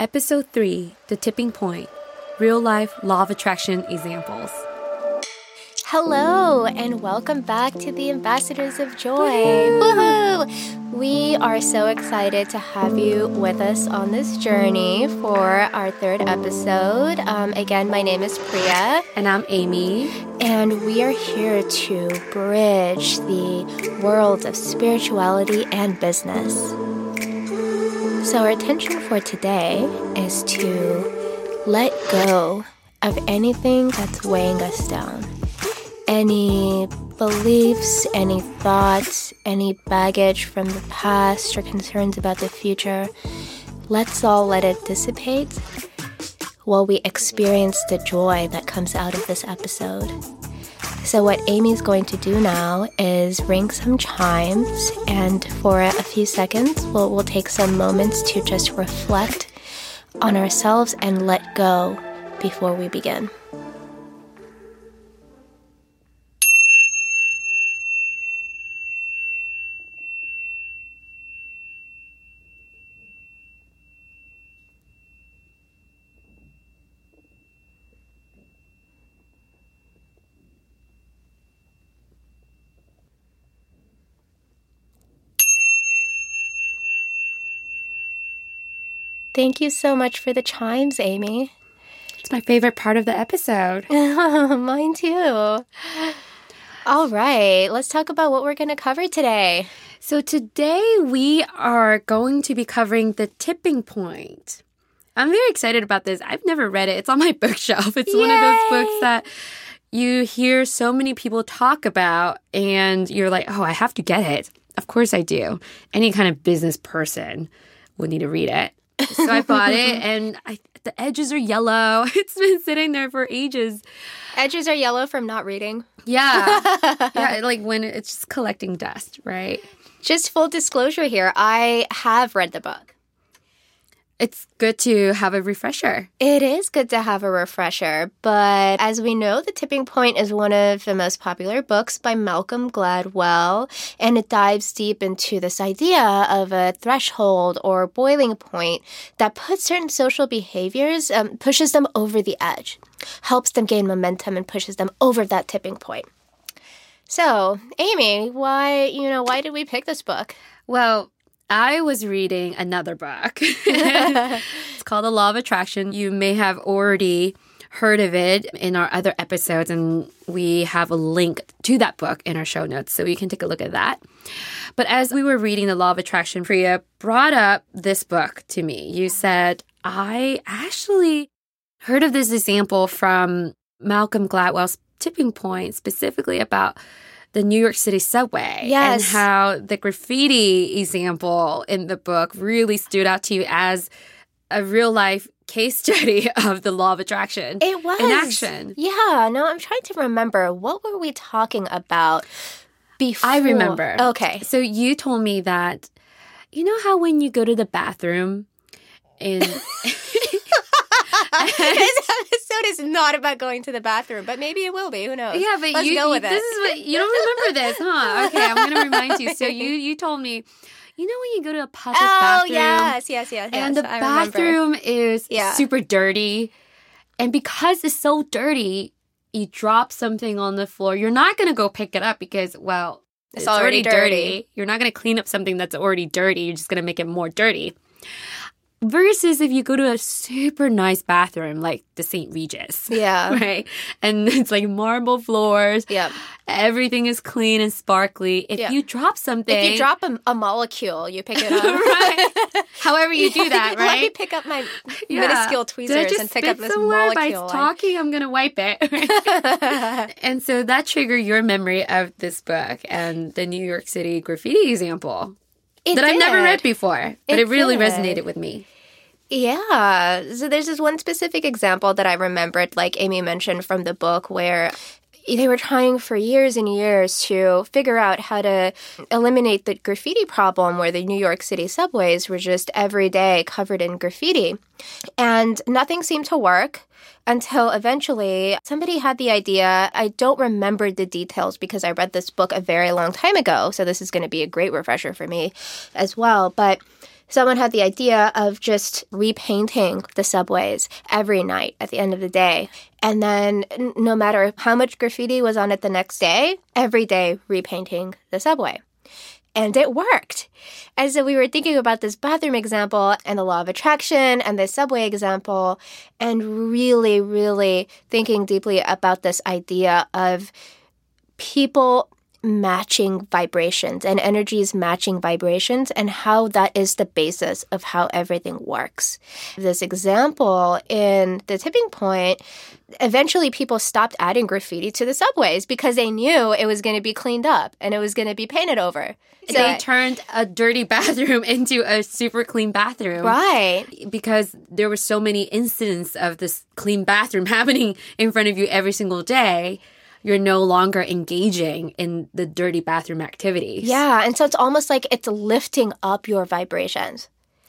Episode 3 The Tipping Point Real Life Law of Attraction Examples. Hello, and welcome back to the Ambassadors of Joy. Woohoo! We are so excited to have you with us on this journey for our third episode. Um, again, my name is Priya. And I'm Amy. And we are here to bridge the world of spirituality and business. So, our intention for today is to let go of anything that's weighing us down any beliefs, any thoughts, any baggage from the past or concerns about the future, let's all let it dissipate while we experience the joy that comes out of this episode. So, what Amy's going to do now is ring some chimes, and for a few seconds, we'll, we'll take some moments to just reflect on ourselves and let go before we begin. Thank you so much for the chimes, Amy. It's my favorite part of the episode. Mine too. All right, let's talk about what we're going to cover today. So, today we are going to be covering the tipping point. I'm very excited about this. I've never read it, it's on my bookshelf. It's Yay! one of those books that you hear so many people talk about, and you're like, oh, I have to get it. Of course, I do. Any kind of business person would need to read it. So I bought it, and I, the edges are yellow. It's been sitting there for ages. Edges are yellow from not reading. Yeah, yeah, like when it's just collecting dust, right? Just full disclosure here, I have read the book it's good to have a refresher. It is good to have a refresher, but as we know, The Tipping Point is one of the most popular books by Malcolm Gladwell, and it dives deep into this idea of a threshold or boiling point that puts certain social behaviors, um, pushes them over the edge, helps them gain momentum, and pushes them over that tipping point. So, Amy, why, you know, why did we pick this book? Well, I was reading another book. it's called The Law of Attraction. You may have already heard of it in our other episodes, and we have a link to that book in our show notes, so you can take a look at that. But as we were reading The Law of Attraction, Priya brought up this book to me. You said, I actually heard of this example from Malcolm Gladwell's Tipping Point, specifically about the New York City subway. Yes. And how the graffiti example in the book really stood out to you as a real life case study of the law of attraction. It was. In action. Yeah. No, I'm trying to remember. What were we talking about before? I remember. Okay. So you told me that, you know how when you go to the bathroom in. this episode is not about going to the bathroom, but maybe it will be. Who knows? Yeah, but Let's you, go with you, this is what you don't remember this, huh? Okay, I'm going to remind you. So you you told me you know when you go to a public bathroom. oh, bathroom? yes, yes, yes. And yes, the bathroom is Yeah. super dirty. And because it's so dirty, you drop something on the floor. You're not going to go pick it up because, well, It's already dirty. You're not going to clean up something that's already dirty. You're just going to make it more dirty. Versus if you go to a super nice bathroom like the St. Regis. Yeah. Right. And it's like marble floors. Yep. Everything is clean and sparkly. If Yeah. you drop something. If you drop a, a molecule, you pick it up. right. However you do that, right? Let me pick up my Yeah. minuscule tweezers and pick up this molecule. By talking, I'm gonna wipe it. and so that triggered your memory of this book and the New York City graffiti example It that I've never read before, but It it, really did. resonated with me. Yeah. So there's this one specific example that I remembered, like Amy mentioned from the book, where they were trying for years and years to figure out how to eliminate the graffiti problem where the New York City subways were just every day covered in graffiti. And nothing seemed to work until eventually somebody had the idea. I don't remember the details because I read this book a very long time ago. So this is going to be a great refresher for me as well. But someone had the idea of just repainting the subways every night at the end of the day. And then, no matter how much graffiti was on it the next day, every day repainting the subway. And it worked. And so we were thinking about this bathroom example and the law of attraction and the subway example, and really, really thinking deeply about this idea of people matching vibrations and energies matching vibrations and how that is the basis of how everything works. This example in the tipping point, eventually people stopped adding graffiti to the subways because they knew it was going to be cleaned up and it was going to be painted over. they turned a dirty bathroom into a super clean bathroom. Right. Because there were so many incidents of this clean bathroom happening in front of you every single day you're no longer engaging in the dirty bathroom activities. Yeah. And so it's almost like it's lifting up your vibrations.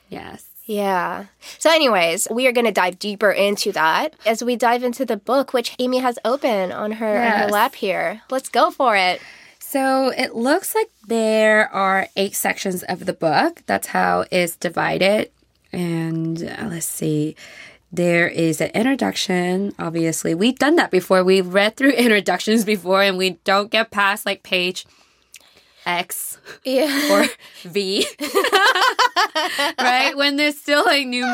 Yes. Yeah. So, anyways, we are going to dive deeper into that as we dive into the book, which Amy has open on her, yes. on her lap here. Let's go for it. So, it looks like there are eight sections of the book. That's how it's divided. And uh, let's see. There is an introduction, obviously. We've done that before. We've read through introductions before and we don't get past like page X yeah. or V. right? When there's still like new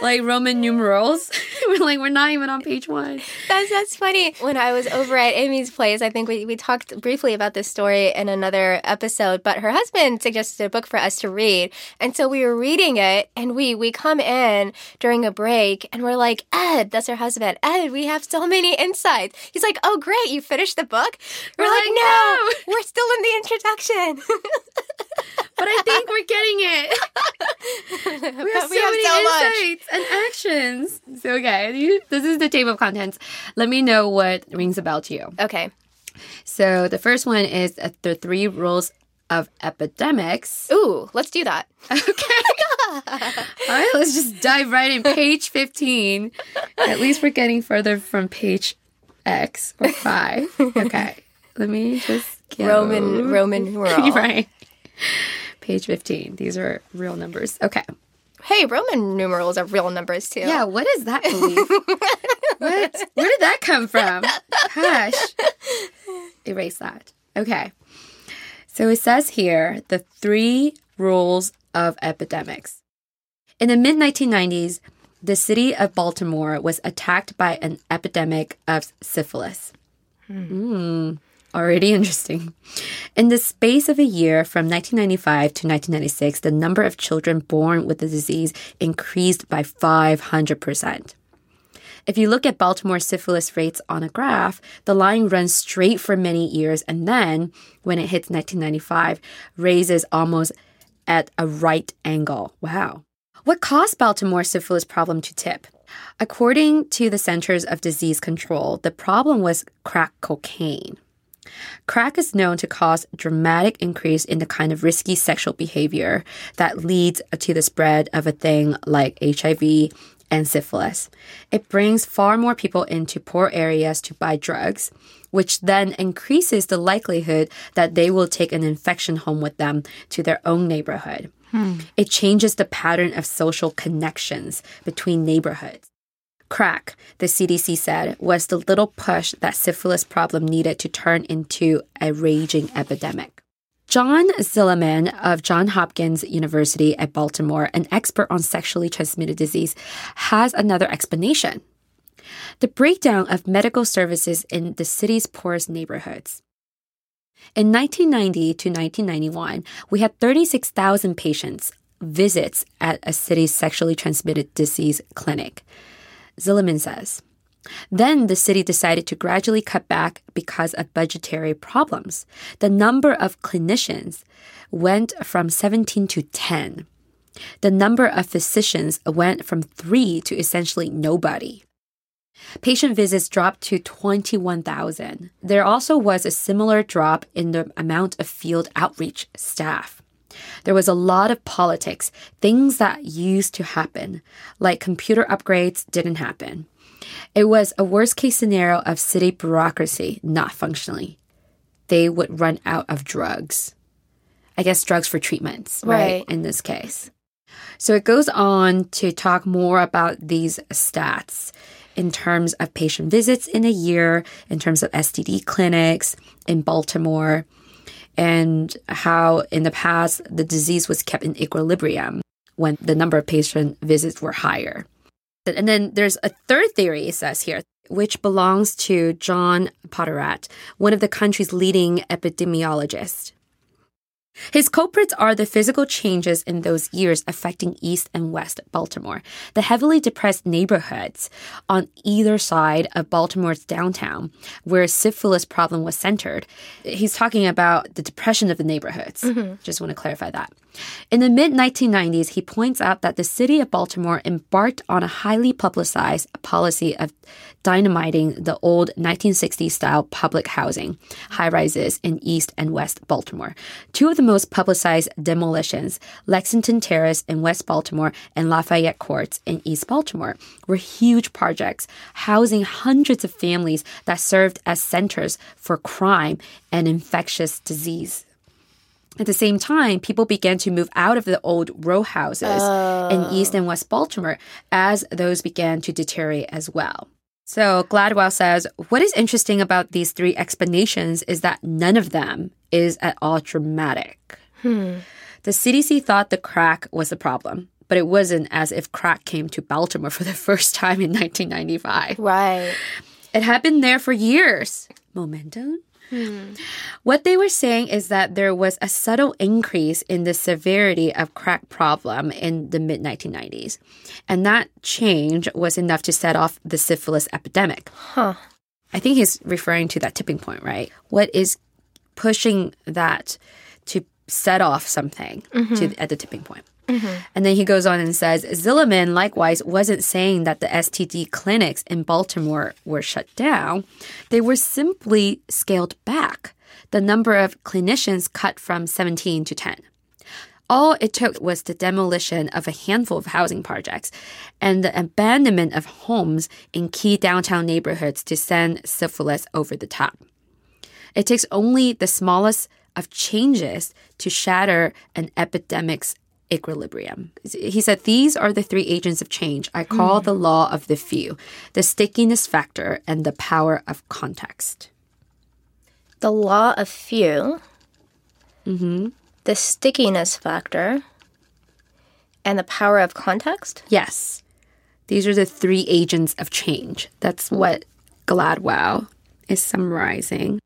like Roman numerals. we're like, we're not even on page one. That's that's funny. When I was over at Amy's place, I think we, we talked briefly about this story in another episode, but her husband suggested a book for us to read. And so we were reading it and we we come in during a break and we're like, Ed, that's her husband. Ed, we have so many insights. He's like, Oh great, you finished the book? We're, we're like, like, No, we're still in the introduction. but I think we're getting it. we have so we have many so insights much. and actions. So, okay, this is the table of contents. Let me know what rings a bell to you. Okay. So, the first one is uh, the three rules of epidemics. Ooh, let's do that. Okay. All right, let's just dive right in. Page 15. At least we're getting further from page X or 5. Okay. Let me just. Roman Roman numeral. right. Page 15. These are real numbers. Okay. Hey, Roman numerals are real numbers too. Yeah, what is that belief? what? Where did that come from? Hush. Erase that. Okay. So it says here the three rules of epidemics. In the mid 1990s, the city of Baltimore was attacked by an epidemic of syphilis. Hmm. Mm already interesting. In the space of a year from 1995 to 1996, the number of children born with the disease increased by 500%. If you look at Baltimore syphilis rates on a graph, the line runs straight for many years and then, when it hits 1995, raises almost at a right angle. Wow. What caused Baltimore syphilis problem to tip? According to the Centers of Disease Control, the problem was crack cocaine. Crack is known to cause dramatic increase in the kind of risky sexual behavior that leads to the spread of a thing like HIV and syphilis. It brings far more people into poor areas to buy drugs, which then increases the likelihood that they will take an infection home with them to their own neighborhood. Hmm. It changes the pattern of social connections between neighborhoods. Crack, the CDC said, was the little push that syphilis problem needed to turn into a raging epidemic. John Zilleman of Johns Hopkins University at Baltimore, an expert on sexually transmitted disease, has another explanation. The breakdown of medical services in the city's poorest neighborhoods. In 1990 to 1991, we had 36,000 patients visits at a city's sexually transmitted disease clinic. Zilleman says. Then the city decided to gradually cut back because of budgetary problems. The number of clinicians went from 17 to 10. The number of physicians went from three to essentially nobody. Patient visits dropped to 21,000. There also was a similar drop in the amount of field outreach staff. There was a lot of politics, things that used to happen, like computer upgrades didn't happen. It was a worst case scenario of city bureaucracy not functioning. They would run out of drugs. I guess drugs for treatments, right? right? In this case. So it goes on to talk more about these stats in terms of patient visits in a year, in terms of STD clinics in Baltimore, and how in the past the disease was kept in equilibrium when the number of patient visits were higher. And then there's a third theory, it says here, which belongs to John Potterat, one of the country's leading epidemiologists. His culprits are the physical changes in those years affecting East and West Baltimore, the heavily depressed neighborhoods on either side of Baltimore's downtown, where syphilis problem was centered. He's talking about the depression of the neighborhoods. Mm-hmm. Just want to clarify that. In the mid 1990s, he points out that the city of Baltimore embarked on a highly publicized policy of dynamiting the old 1960s style public housing, high rises in East and West Baltimore. Two of the most publicized demolitions, Lexington Terrace in West Baltimore and Lafayette Courts in East Baltimore, were huge projects housing hundreds of families that served as centers for crime and infectious disease. At the same time, people began to move out of the old row houses oh. in East and West Baltimore as those began to deteriorate as well. So Gladwell says, what is interesting about these three explanations is that none of them is at all dramatic. Hmm. The CDC thought the crack was the problem, but it wasn't as if crack came to Baltimore for the first time in 1995. Right. It had been there for years. Momentum? Hmm. What they were saying is that there was a subtle increase in the severity of crack problem in the mid 1990s. And that change was enough to set off the syphilis epidemic. Huh. I think he's referring to that tipping point, right? What is pushing that to set off something mm-hmm. to, at the tipping point? Mm-hmm. And then he goes on and says Zilleman likewise wasn't saying that the STD clinics in Baltimore were shut down. They were simply scaled back. The number of clinicians cut from 17 to 10. All it took was the demolition of a handful of housing projects and the abandonment of homes in key downtown neighborhoods to send syphilis over the top. It takes only the smallest of changes to shatter an epidemic's equilibrium. He said, These are the three agents of change I call mm. the law of the few, the stickiness factor, and the power of context. The law of few, mm-hmm. the stickiness factor, and the power of context? Yes. These are the three agents of change. That's what Gladwell is summarizing.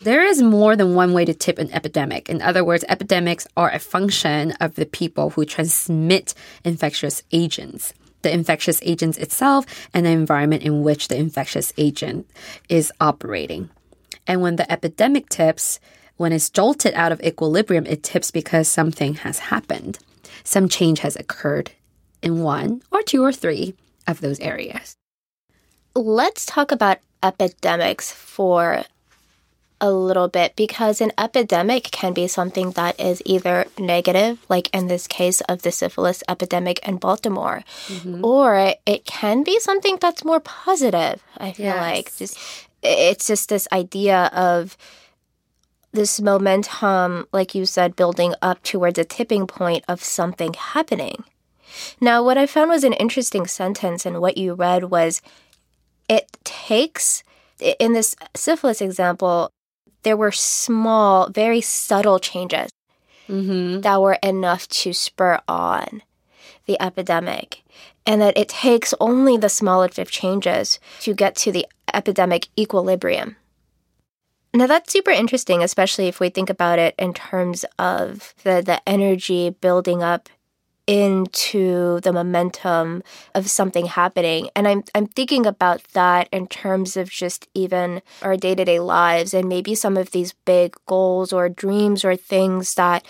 There is more than one way to tip an epidemic. In other words, epidemics are a function of the people who transmit infectious agents. The infectious agents itself and the environment in which the infectious agent is operating. And when the epidemic tips, when it's jolted out of equilibrium, it tips because something has happened. Some change has occurred in one or two or three of those areas. Let's talk about epidemics for a little bit because an epidemic can be something that is either negative, like in this case of the syphilis epidemic in Baltimore, mm-hmm. or it can be something that's more positive. I feel yes. like just it's just this idea of this momentum, like you said, building up towards a tipping point of something happening. Now, what I found was an interesting sentence, and what you read was it takes in this syphilis example, there were small, very subtle changes mm-hmm. that were enough to spur on the epidemic. And that it takes only the smallest of changes to get to the epidemic equilibrium. Now that's super interesting, especially if we think about it in terms of the, the energy building up into the momentum of something happening. And I'm I'm thinking about that in terms of just even our day-to-day lives and maybe some of these big goals or dreams or things that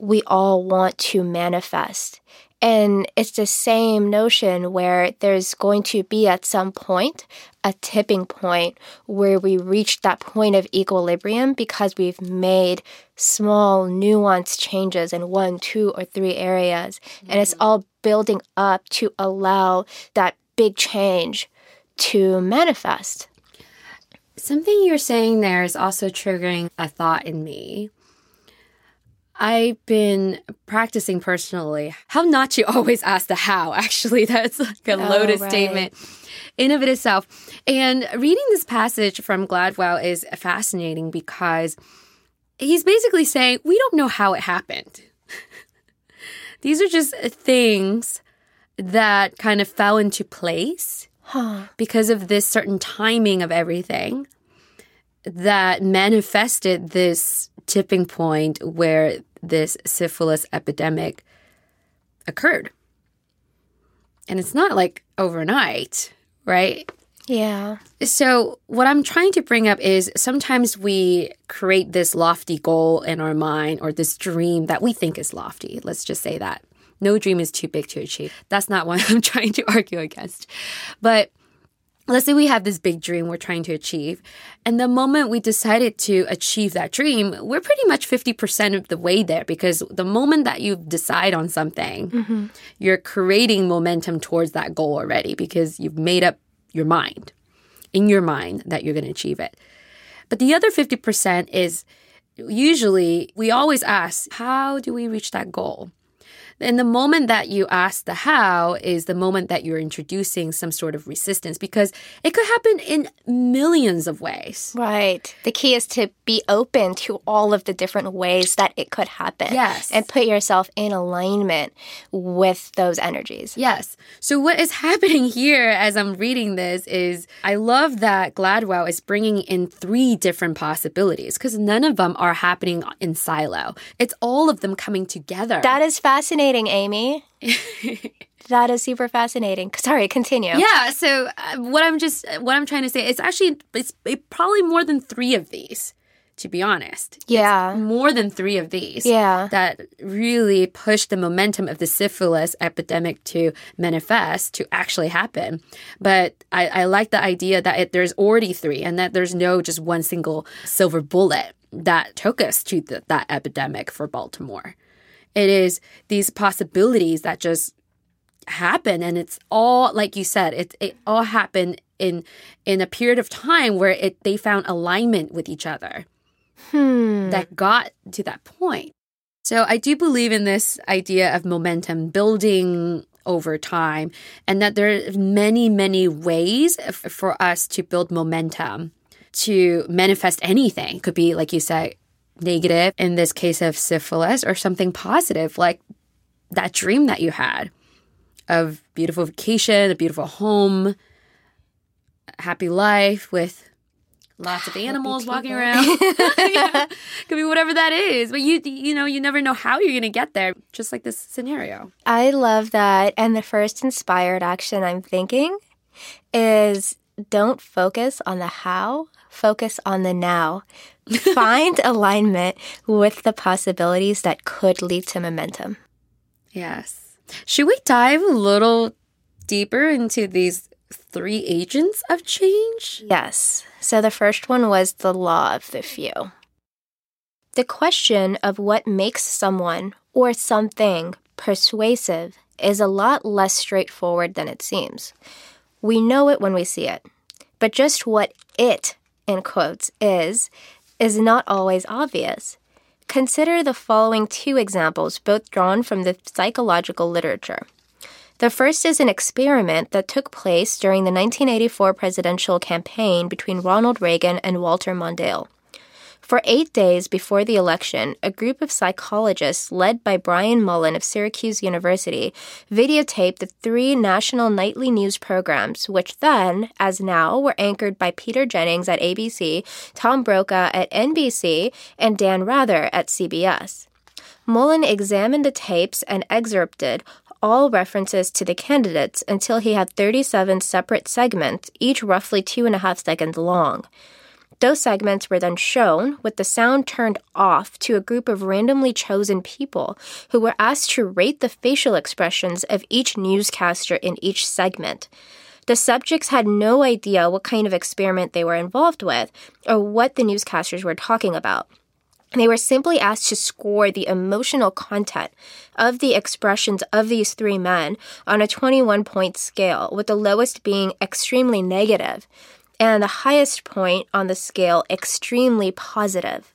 we all want to manifest. And it's the same notion where there's going to be at some point a tipping point where we reach that point of equilibrium because we've made small nuanced changes in one, two, or three areas. Mm-hmm. And it's mm-hmm. all building up to allow that big change to manifest. Something you're saying there is also triggering a thought in me. I've been practicing personally how not you always ask the how. Actually, that's like a Oh, loaded right. statement in of it itself. And reading this passage from Gladwell is fascinating because he's basically saying we don't know how it happened. These are just things that kind of fell into place Huh. because of this certain timing of everything that manifested this tipping point where this syphilis epidemic occurred. And it's not like overnight, right? Yeah. So, what I'm trying to bring up is sometimes we create this lofty goal in our mind or this dream that we think is lofty. Let's just say that. No dream is too big to achieve. That's not what I'm trying to argue against. But let's say we have this big dream we're trying to achieve. And the moment we decided to achieve that dream, we're pretty much 50% of the way there because the moment that you decide on something, mm-hmm. you're creating momentum towards that goal already because you've made up your mind, in your mind, that you're going to achieve it. But the other 50% is usually we always ask, how do we reach that goal? And the moment that you ask the how is the moment that you're introducing some sort of resistance because it could happen in millions of ways. Right. The key is to be open to all of the different ways that it could happen. Yes. And put yourself in alignment with those energies. Yes. So what is happening here as I'm reading this is I love that Gladwell is bringing in three different possibilities because none of them are happening in silo. It's all of them coming together. That is fascinating, Amy. that is super fascinating. Sorry, continue. yeah. So uh, what I'm just what I'm trying to say is actually it's it, probably more than three of these. To be honest, Yeah. more than three of these. Yeah. that really pushed the momentum of the syphilis epidemic to manifest to actually happen. But I, I like the idea that it, there's already three and that there's no just one single silver bullet that took us to the, that epidemic for Baltimore. It is these possibilities that just happen and it's all like you said it, it all happened in in a period of time where it they found alignment with each other Hmm. that got to that point. So I do believe in this idea of momentum building over time and that there are many, many ways f- for us to build momentum to manifest anything. Could be, like you said, negative in this case of syphilis or something positive, like that dream that you had of beautiful vacation, a beautiful home, a happy life with lots of animals walking around. Yeah. Could be whatever that is. But you you know, you never know how you're gonna get there, just like this scenario. I love that. And the first inspired action I'm thinking is don't focus on the how, focus on the now. Find alignment with the possibilities that could lead to momentum. Yes. Should we dive a little deeper into these three agents of change? Yes. So the first one was the law of the few. The question of what makes someone or something persuasive is a lot less straightforward than it seems. We know it when we see it, but just what it, in quotes, is, is not always obvious. Consider the following two examples, both drawn from the psychological literature. The first is an experiment that took place during the 1984 presidential campaign between Ronald Reagan and Walter Mondale. For eight days before the election, a group of psychologists led by Brian Mullen of Syracuse University videotaped the three national nightly news programs, which then, as now, were anchored by Peter Jennings at ABC, Tom Brokaw at NBC, and Dan Rather at CBS. Mullen examined the tapes and excerpted all references to the candidates until he had 37 separate segments, each roughly two and a half seconds long. Those segments were then shown with the sound turned off to a group of randomly chosen people who were asked to rate the facial expressions of each newscaster in each segment. The subjects had no idea what kind of experiment they were involved with or what the newscasters were talking about. They were simply asked to score the emotional content of the expressions of these three men on a 21 point scale, with the lowest being extremely negative and the highest point on the scale extremely positive.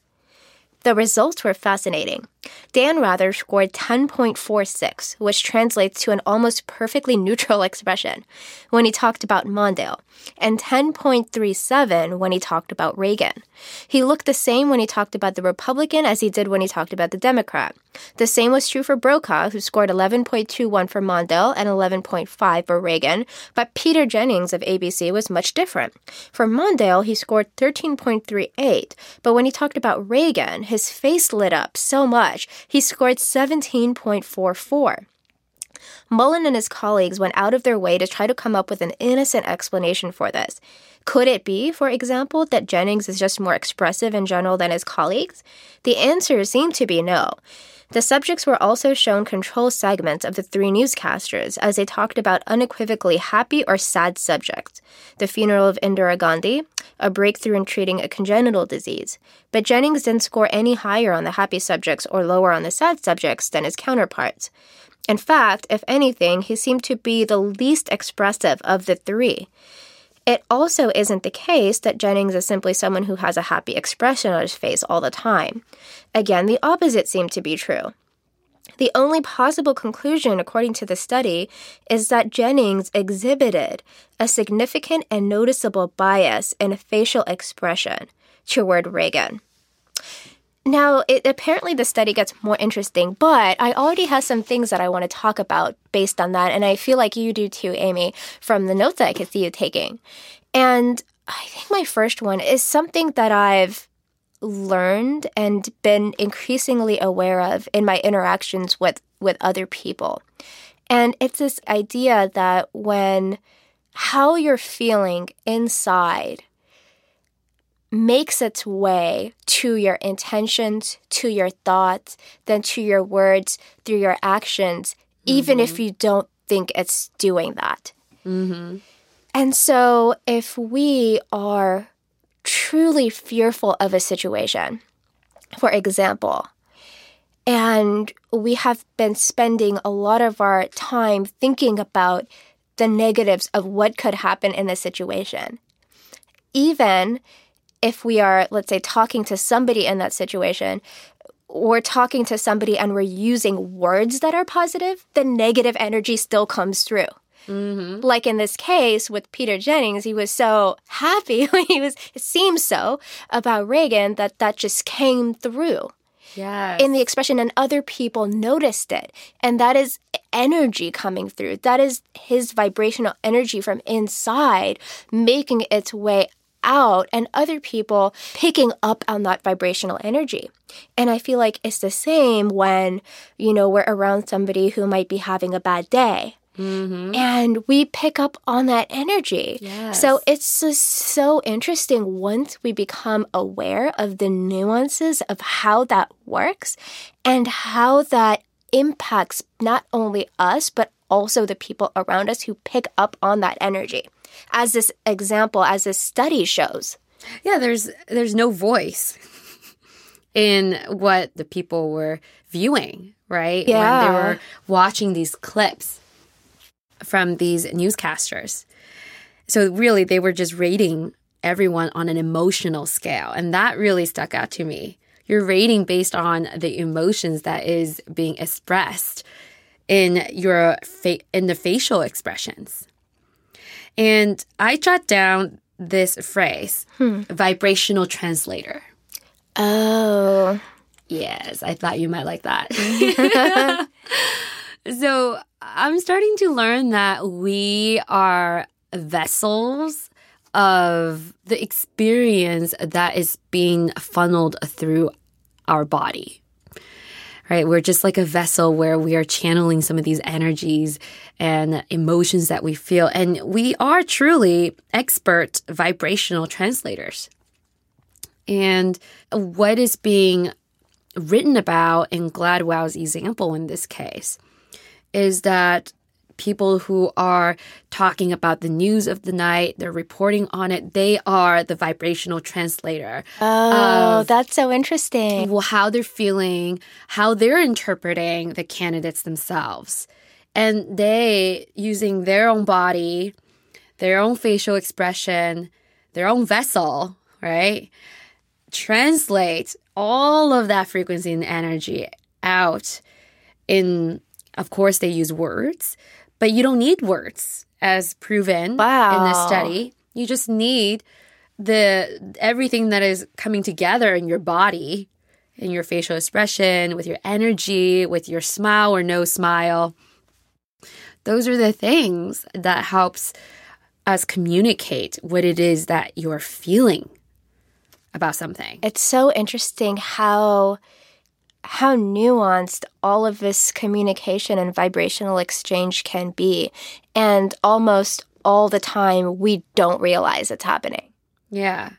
The results were fascinating. Dan Rather scored 10.46, which translates to an almost perfectly neutral expression when he talked about Mondale, and 10.37 when he talked about Reagan. He looked the same when he talked about the Republican as he did when he talked about the Democrat. The same was true for Brokaw, who scored 11.21 for Mondale and 11.5 for Reagan, but Peter Jennings of ABC was much different. For Mondale, he scored 13.38, but when he talked about Reagan, his face lit up so much, he scored 17.44. Mullen and his colleagues went out of their way to try to come up with an innocent explanation for this. Could it be, for example, that Jennings is just more expressive in general than his colleagues? The answer seemed to be no. The subjects were also shown control segments of the three newscasters as they talked about unequivocally happy or sad subjects the funeral of Indira Gandhi, a breakthrough in treating a congenital disease. But Jennings didn't score any higher on the happy subjects or lower on the sad subjects than his counterparts. In fact, if anything, he seemed to be the least expressive of the three. It also isn't the case that Jennings is simply someone who has a happy expression on his face all the time. Again, the opposite seemed to be true. The only possible conclusion, according to the study, is that Jennings exhibited a significant and noticeable bias in facial expression toward Reagan. Now, it, apparently the study gets more interesting, but I already have some things that I want to talk about based on that, and I feel like you do too, Amy, from the notes that I could see you taking. And I think my first one is something that I've learned and been increasingly aware of in my interactions with, with other people. And it's this idea that when how you're feeling inside makes its way to your intentions, to your thoughts, then to your words, through your actions, mm-hmm. even if mm-hmm. you don't think it's doing that. Mm-hmm. And so, if we are truly fearful of a situation, for example, and we have been spending a lot of our time thinking about the negatives of what could happen in a situation. Even if we are, let's say, talking to somebody in that situation, we're talking to somebody and we're using words that are positive, the negative energy still comes through. Mm-hmm. Like in this case with Peter Jennings, he was so happy. when he was, it seems so about Reagan that that just came through. Yes. In the expression, and other people noticed it. And that is energy coming through. That is his vibrational energy from inside making its way out and other people picking up on that vibrational energy. And I feel like it's the same when, you know, we're around somebody who might be having a bad day. Mm-hmm. And we pick up on that energy. Yes. So it's just so interesting once we become aware of the nuances of how that works and how that impacts not only us, but also the people around us who pick up on that energy as this example, as this study shows. Yeah, there's there's no voice in what the people were viewing, right? Yeah. When they were watching these clips from these newscasters. So really they were just rating everyone on an emotional scale. And that really stuck out to me. You're rating based on the emotions that is being expressed in your fa- in the facial expressions. And I jot down this phrase hmm. vibrational translator. Oh. Yes, I thought you might like that. so I'm starting to learn that we are vessels of the experience that is being funneled through our body right? We're just like a vessel where we are channeling some of these energies and emotions that we feel. And we are truly expert vibrational translators. And what is being written about in Gladwell's example in this case is that people who are talking about the news of the night, they're reporting on it, they are the vibrational translator. Oh, that's so interesting. Well, how they're feeling, how they're interpreting the candidates themselves. And they, using their own body, their own facial expression, their own vessel, right? Translate all of that frequency and energy out in, of course, they use words, but you don't need words as proven in this study. You just need the everything that is coming together in your body, in your facial expression, with your energy, with your smile or no smile. Those are the things that helps us communicate what it is that you're feeling about something. It's so interesting how how nuanced all of this communication and vibrational exchange can be and almost all the time we don't realize it's happening. Yeah.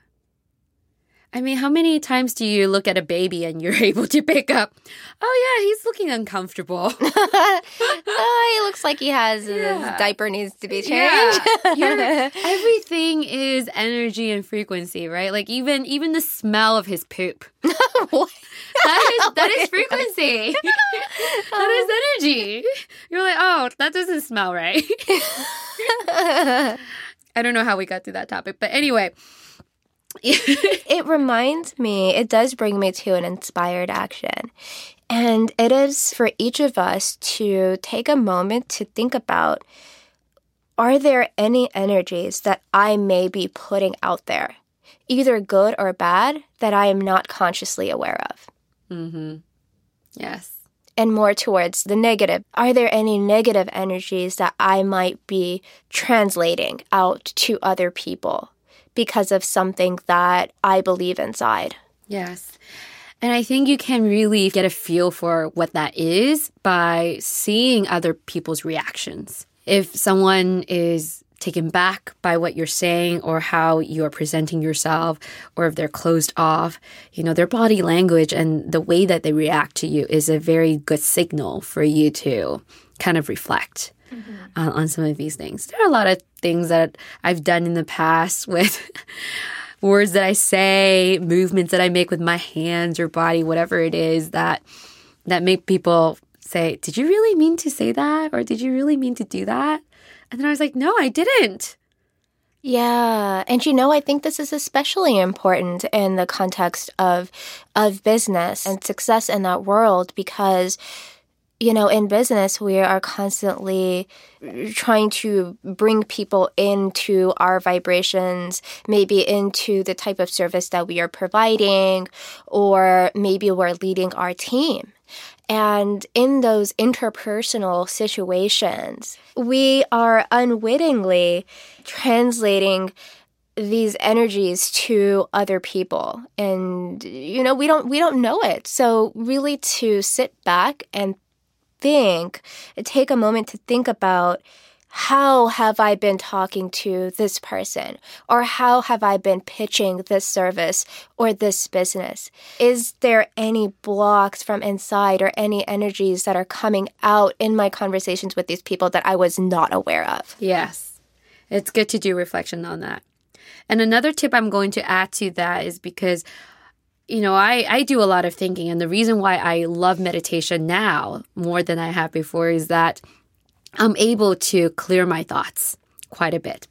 I mean, how many times do you look at a baby and you're able to pick up, oh, yeah, he's looking uncomfortable? oh, he looks like he has Yeah. his diaper needs to be changed. Yeah. Everything is energy and frequency, right? Like even even the smell of his poop. What? That is that is frequency. that is energy. You're like, oh, that doesn't smell right. I don't know how we got to that topic, but anyway. it reminds me, it does bring me to an inspired action. And it is for each of us to take a moment to think about are there any energies that I may be putting out there, either good or bad, that I am not consciously aware of? Mm-hmm. Yes. and more towards the negative. Are there any negative energies that I might be translating out to other people because of something that I believe inside? Yes. And I think you can really get a feel for what that is by seeing other people's reactions. If someone is taken back by what you're saying or how you're presenting yourself, or if they're closed off, you know, their body language and the way that they react to you is a very good signal for you to kind of reflect uh, on some of these things. There are a lot of things that I've done in the past with words that I say, movements that I make with my hands or body, whatever it is that that make people say, "Did you really mean to say that?" or "Did you really mean to do that?" And then I was like, "No, I didn't." Yeah, and you know, I think this is especially important in the context of of business and success in that world because you know, in business we are constantly trying to bring people into our vibrations, maybe into the type of service that we are providing or maybe we're leading our team. And in those interpersonal situations, we are unwittingly translating these energies to other people. And you know we don't we don't know it. So really to sit back and think take a moment to think about how have I been talking to this person? Or how have I been pitching this service or this business? Is there any blocks from inside or any energies that are coming out in my conversations with these people that I was not aware of? Yes. It's good to do reflection on that. And another tip I'm going to add to that is because you know, I, I do a lot of thinking, and the reason why I love meditation now more than I have before is that I'm able to clear my thoughts quite a bit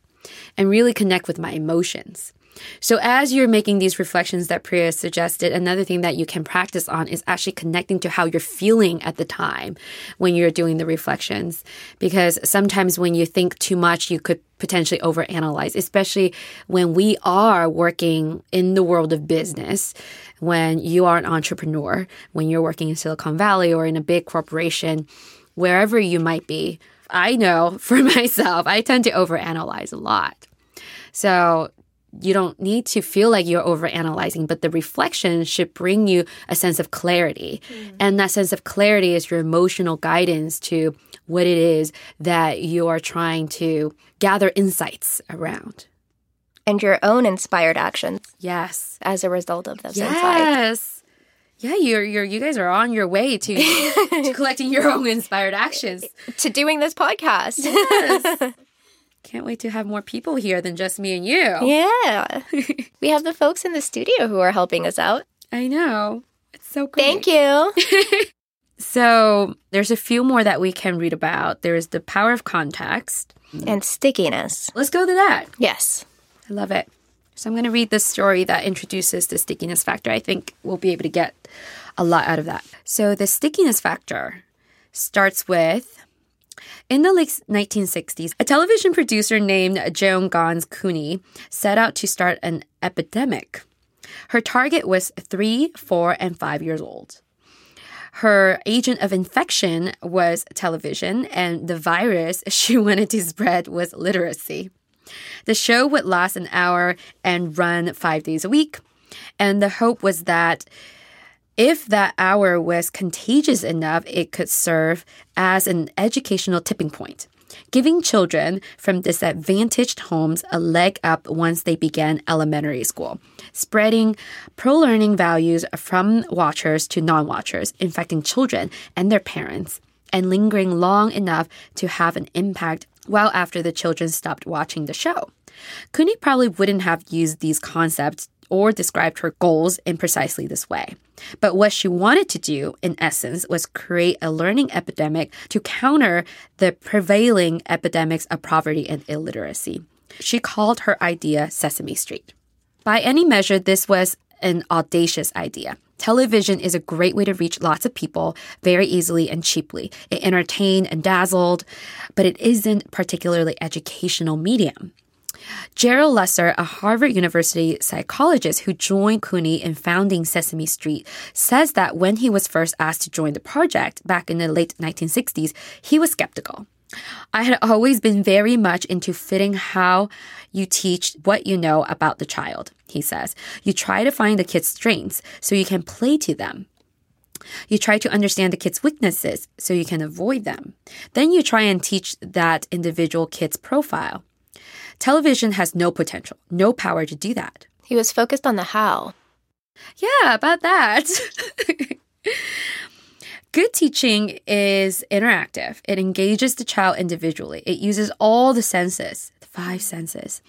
and really connect with my emotions. So, as you're making these reflections that Priya suggested, another thing that you can practice on is actually connecting to how you're feeling at the time when you're doing the reflections. Because sometimes when you think too much, you could potentially overanalyze, especially when we are working in the world of business, when you are an entrepreneur, when you're working in Silicon Valley or in a big corporation, wherever you might be. I know for myself, I tend to overanalyze a lot. So, you don't need to feel like you're overanalyzing, but the reflection should bring you a sense of clarity. Mm. And that sense of clarity is your emotional guidance to what it is that you are trying to gather insights around. And your own inspired actions Yes. as a result of those insights. Yes. Yeah, you're you're you guys are on your way to, to collecting your own inspired actions. To doing this podcast. Yes. Can't wait to have more people here than just me and you. yeah. we have the folks in the studio who are helping us out. I know. It's so great. Thank you. So there's a few more that we can read about. There's the power of context. and stickiness. Let's go to that. Yes. I love it. So I'm going to read this story that introduces the stickiness factor. I think we'll be able to get a lot out of that. So the stickiness factor starts with in the late 1960s, a television producer named Joan Ganz Cooney set out to start an epidemic. Her target was three, four, and five years old. Her agent of infection was television, and the virus she wanted to spread was literacy. The show would last an hour and run five days a week. And the hope was that if that hour was contagious enough, it could serve as an educational tipping point, giving children from disadvantaged homes a leg up once they began elementary school, spreading pro learning values from watchers to non watchers, infecting children and their parents, and lingering long enough to have an impact well after the children stopped watching the show. Cooney probably wouldn't have used these concepts or described her goals in precisely this way. But what she wanted to do, in essence, was create a learning epidemic to counter the prevailing epidemics of poverty and illiteracy. She called her idea Sesame Street. By any measure, this was an audacious idea. Television is a great way to reach lots of people very easily and cheaply. It entertained and dazzled, but it isn't particularly educational medium. Gerald Lesser, a Harvard University psychologist who joined Cooney in founding Sesame Street, says that when he was first asked to join the project back in the late 1960s, he was skeptical. I had always been very much into fitting how you teach what you know about the child, he says. You try to find the kid's strengths so you can play to them. You try to understand the kid's weaknesses so you can avoid them. Then you try and teach that individual kid's profile. Television has no potential, no power to do that. He was focused on the how. Yeah, about that. Good teaching is interactive. It engages the child individually. It uses all the senses, the five senses.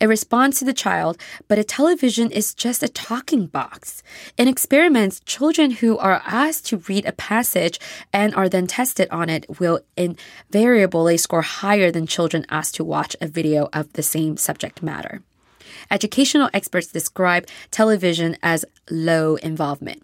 It responds to the child, but a television is just a talking box. In experiments, children who are asked to read a passage and are then tested on it will invariably score higher than children asked to watch a video of the same subject matter. Educational experts describe television as low involvement.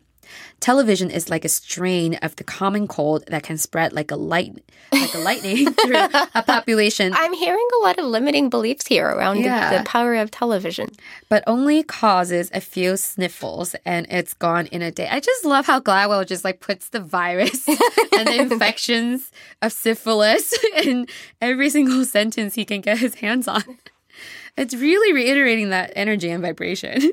Television is like a strain of the common cold that can spread like a light, like a lightning through a population. I'm hearing a lot of limiting beliefs here around yeah. the, the power of television. But only causes a few sniffles and it's gone in a day. I just love how Gladwell just like puts the virus and the infections of syphilis in every single sentence he can get his hands on. It's really reiterating that energy and vibration.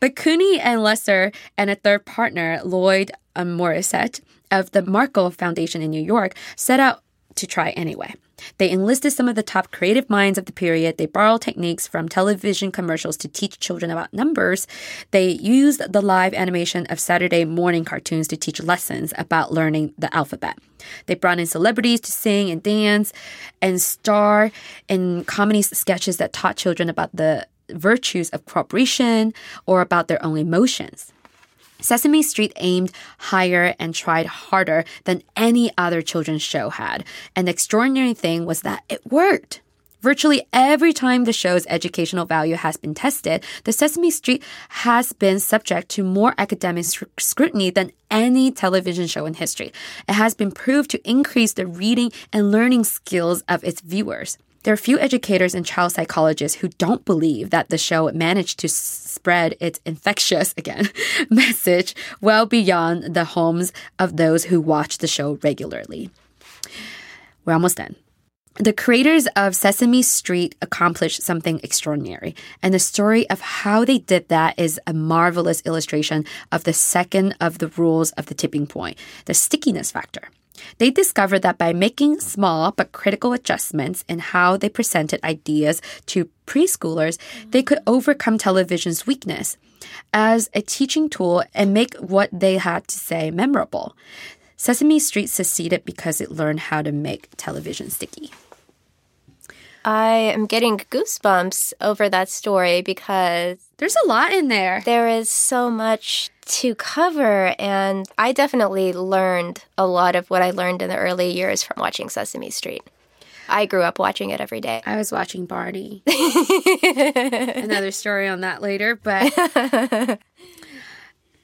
But Cooney and Lesser and a third partner, Lloyd Morrisett of the Markle Foundation in New York, set out to try anyway. They enlisted some of the top creative minds of the period. They borrowed techniques from television commercials to teach children about numbers. They used the live animation of Saturday morning cartoons to teach lessons about learning the alphabet. They brought in celebrities to sing and dance and star in comedy sketches that taught children about the virtues of cooperation or about their own emotions. Sesame Street aimed higher and tried harder than any other children's show had. And the extraordinary thing was that it worked. Virtually every time the show's educational value has been tested, the Sesame Street has been subject to more academic scrutiny than any television show in history. It has been proved to increase the reading and learning skills of its viewers. There are few educators and child psychologists who don't believe that the show managed to spread its infectious, again, message well beyond the homes of those who watch the show regularly. We're almost done. The creators of Sesame Street accomplished something extraordinary, and the story of how they did that is a marvelous illustration of the second of the rules of the tipping point, the stickiness factor. They discovered that by making small but critical adjustments in how they presented ideas to preschoolers, they could overcome television's weakness as a teaching tool and make what they had to say memorable. Sesame Street succeeded because it learned how to make television sticky. I am getting goosebumps over that story because there's a lot in there. There is so much to cover, and I definitely learned a lot of what I learned in the early years from watching Sesame Street. I grew up watching it every day. I was watching Barney. Another story on that later, but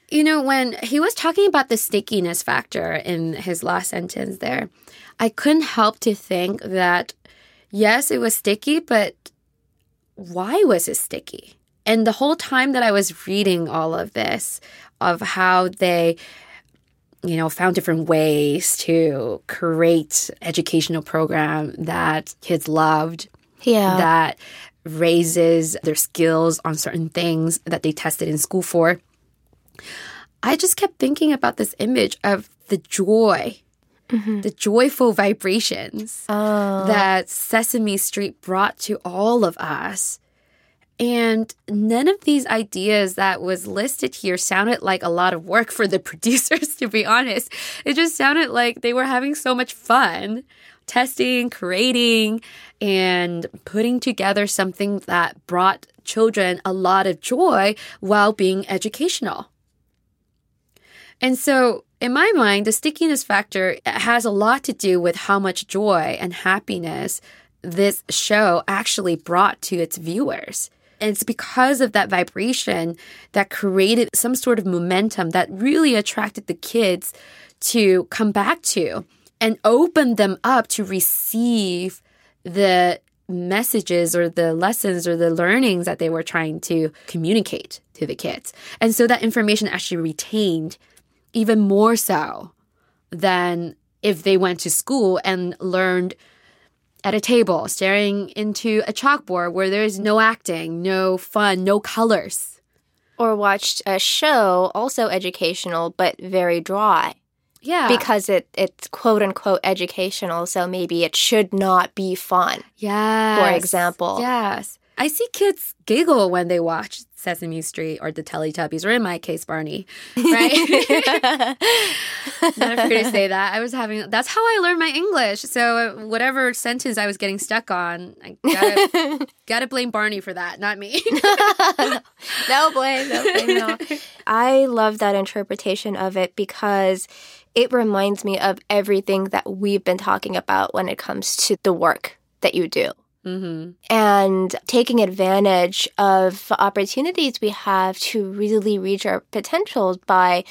you know, when he was talking about the stickiness factor in his last sentence there, I couldn't help to think that yes, it was sticky, but why was it sticky? And the whole time that I was reading all of this, of how they you know, found different ways to create educational program that kids loved. Yeah. That raises their skills on certain things that they tested in school for. I just kept thinking about this image of the joy, mm-hmm. the joyful vibrations oh. that Sesame Street brought to all of us and none of these ideas that was listed here sounded like a lot of work for the producers, to be honest. It just sounded like they were having so much fun testing, creating, and putting together something that brought children a lot of joy while being educational. And so, in my mind, the stickiness factor has a lot to do with how much joy and happiness this show actually brought to its viewers. And it's because of that vibration that created some sort of momentum that really attracted the kids to come back to and open them up to receive the messages or the lessons or the learnings that they were trying to communicate to the kids. And so that information actually retained even more so than if they went to school and learned at a table, staring into a chalkboard where there is no acting, no fun, no colors. Or watched a show, also educational, but very dry. Yeah. Because it, it's quote unquote educational, so maybe it should not be fun. Yes. For example. Yes. I see kids giggle when they watch Sesame Street or the Teletubbies, or in my case, Barney. Right? Not afraid to say that. I was having, that's how I learned my English. So whatever sentence I was getting stuck on, I gotta, gotta blame Barney for that, not me. no blame, no blame all. I love that interpretation of it because it reminds me of everything that we've been talking about when it comes to the work that you do. Mm-hmm. And taking advantage of opportunities we have to really reach our potential by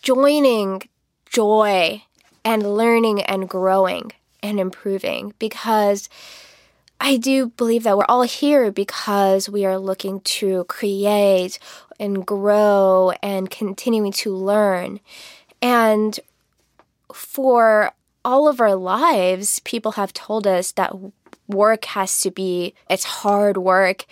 joining joy and learning and growing and improving because I do believe that we're all here because we are looking to create and grow and continuing to learn. And for all of our lives, people have told us that work has to be it's hard work.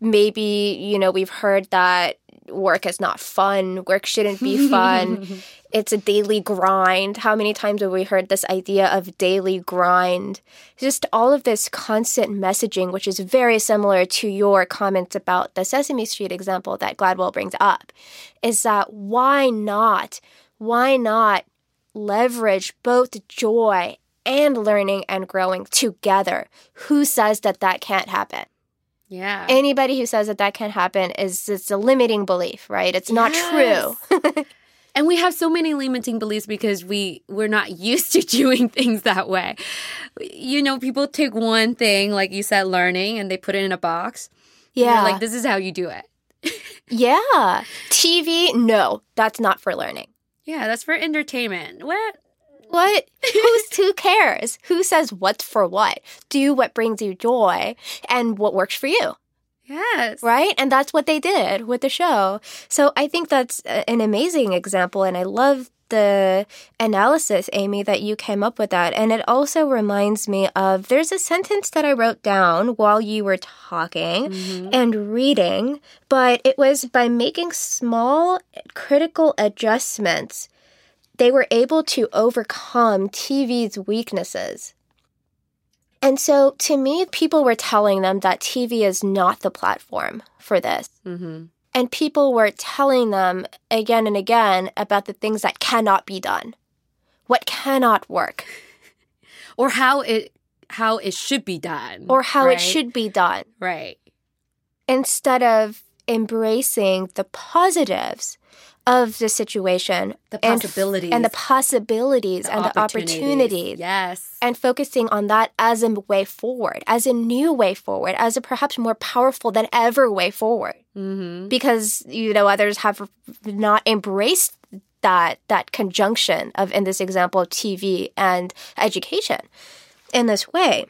Maybe you know we've heard that work is not fun work shouldn't be fun. It's a daily grind. How many times have we heard this idea of daily grind? Just all of this constant messaging which is very similar to your comments about the sesame street example that gladwell brings up is that why not why not leverage both joy and learning and growing together. Who says that that can't happen? Yeah. Anybody who says that that can't happen is it's a limiting belief, right? It's not true. and we have so many limiting beliefs because we we're not used to doing things that way. You know, people take one thing like you said learning and they put it in a box. Yeah. like this is how you do it. yeah. TV, no, that's not for learning. Yeah, that's for entertainment. What? What? Who's who cares? Who says what's for what? Do what brings you joy and what works for you. Yes. Right? And that's what they did with the show. So I think that's an amazing example and I love the analysis, Amy, that you came up with that. And it also reminds me of there's a sentence that I wrote down while you were talking mm-hmm. and reading, but it was by making small critical adjustments they were able to overcome TV's weaknesses. And so to me, people were telling them that TV is not the platform for this. Mm-hmm. And people were telling them again and again about the things that cannot be done, what cannot work, or how it how it should be done, or how right? it should be done. Right. Instead of embracing the positives of the situation, The and- possibilities. and, the possibilities, and the opportunities, Yes. and focusing on that as a way forward, as a new way forward, as a perhaps more powerful than ever way forward. Mm-hmm. Because you know others have not embraced that that conjunction of, in this example, TV and education in this way.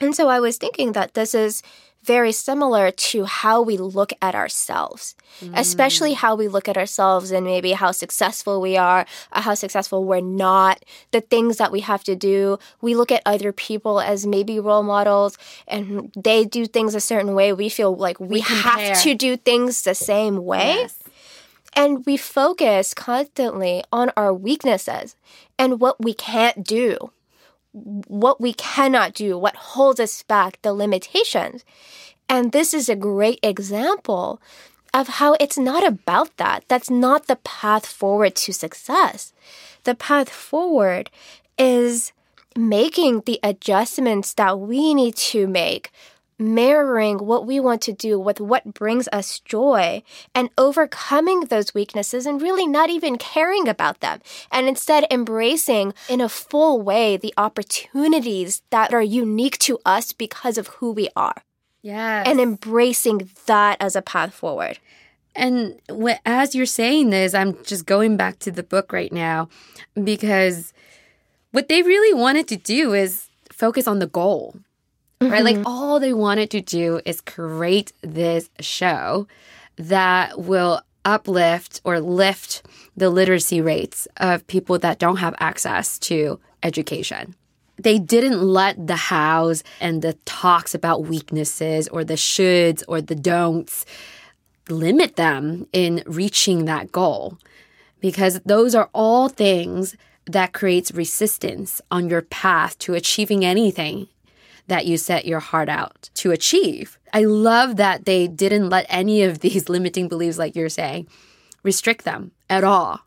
And so I was thinking that this is very similar to how we look at ourselves, especially mm. how we look at ourselves and maybe how successful we are, or how successful we're not, the things that we have to do. We look at other people as maybe role models and they do things a certain way. We feel like we, compare. have to do things the same way. Yes. And we focus constantly on our weaknesses and what we can't do, what we cannot do, what holds us back, the limitations. And this is a great example of how it's not about that. That's not the path forward to success. The path forward is making the adjustments that we need to make marrying what we want to do with what brings us joy and overcoming those weaknesses and really not even caring about them and instead embracing in a full way the opportunities that are unique to us because of who we are Yes. and embracing that as a path forward. And as you're saying this, I'm just going back to the book right now because what they really wanted to do is focus on the goal, right? Like mm-hmm. all they wanted to do is create this show that will uplift or lift the literacy rates of people that don't have access to education. They didn't let the hows and the talks about weaknesses or the shoulds or the don'ts limit them in reaching that goal because those are all things that creates resistance on your path to achieving anything that you set your heart out to achieve. I love that they didn't let any of these limiting beliefs like you're saying restrict them at all.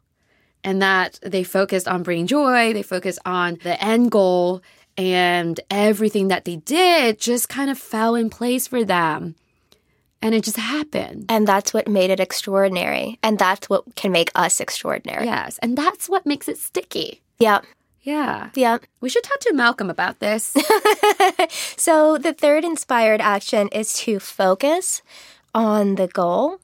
And that they focused on bringing joy, they focused on the end goal, and everything that they did just kind of fell in place for them. And it just happened. And that's what made it extraordinary. And that's what can make us extraordinary. Yes. And that's what makes it sticky. Yeah. Yeah. Yeah. We should talk to Malcolm about this. So the third inspired action is to focus on the goal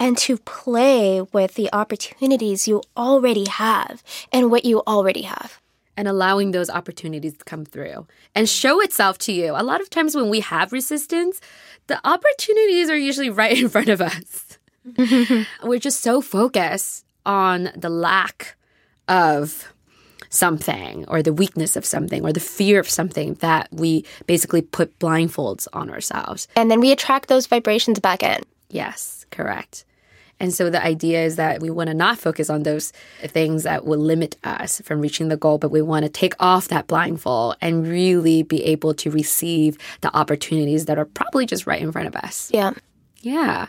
and to play with the opportunities you already have and what you already have. and allowing those opportunities to come through and show itself to you. A lot of times when we have resistance, the opportunities are usually right in front of us. We're just so focused on the lack of something or the weakness of something or the fear of something that we basically put blindfolds on ourselves. And then we attract those vibrations back in. Yes, correct. And so the idea is that we want to not focus on those things that will limit us from reaching the goal, but we want to take off that blindfold and really be able to receive the opportunities that are probably just right in front of us. Yeah. Yeah.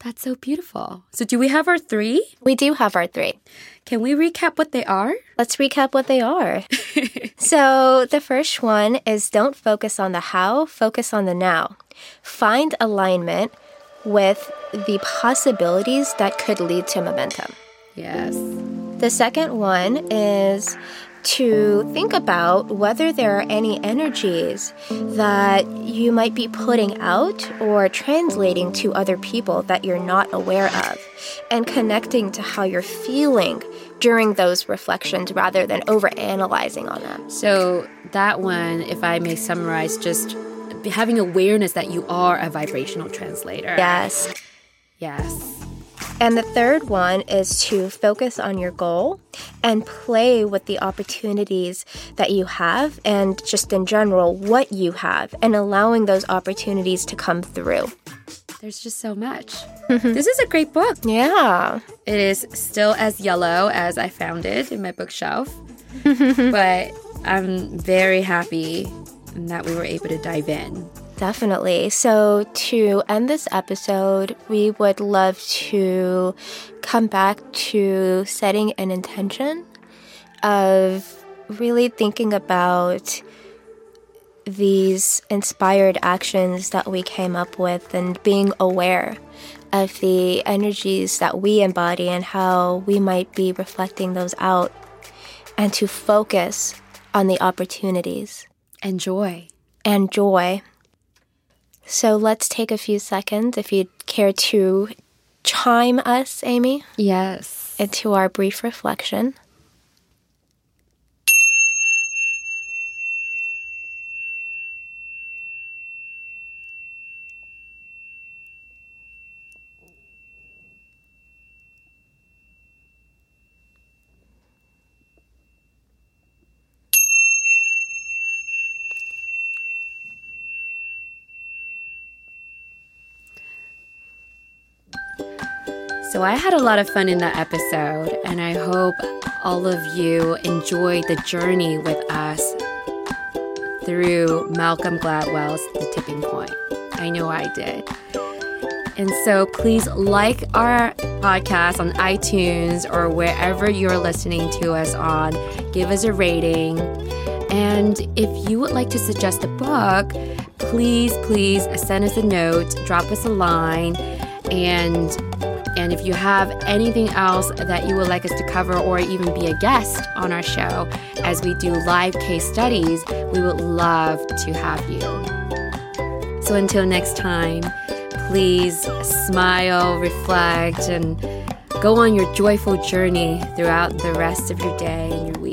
That's so beautiful. So, do we have our three? We do have our three. Can we recap what they are? Let's recap what they are. so, the first one is don't focus on the how, focus on the now. Find alignment with the possibilities that could lead to momentum. Yes. The second one is to think about whether there are any energies that you might be putting out or translating to other people that you're not aware of, and connecting to how you're feeling during those reflections rather than over analyzing on them. So, that one, if I may summarize, just having awareness that you are a vibrational translator. Yes. Yes. And the third one is to focus on your goal and play with the opportunities that you have and just in general what you have and allowing those opportunities to come through. There's just so much. this is a great book. Yeah. It is still as yellow as I found it in my bookshelf, but I'm very happy that we were able to dive in. Definitely. So, to end this episode, we would love to come back to setting an intention of really thinking about these inspired actions that we came up with and being aware of the energies that we embody and how we might be reflecting those out, and to focus on the opportunities and joy. And joy. So let's take a few seconds if you'd care to chime us, Amy. Yes. Into our brief reflection. So I had a lot of fun in that episode, and I hope all of you enjoyed the journey with us through Malcolm Gladwell's The Tipping Point. I know I did. And so please like our podcast on iTunes or wherever you're listening to us on. Give us a rating. And if you would like to suggest a book, please, please send us a note, drop us a line, and and if you have anything else that you would like us to cover or even be a guest on our show as we do live case studies, we would love to have you. So until next time, please smile, reflect, and go on your joyful journey throughout the rest of your day and your week.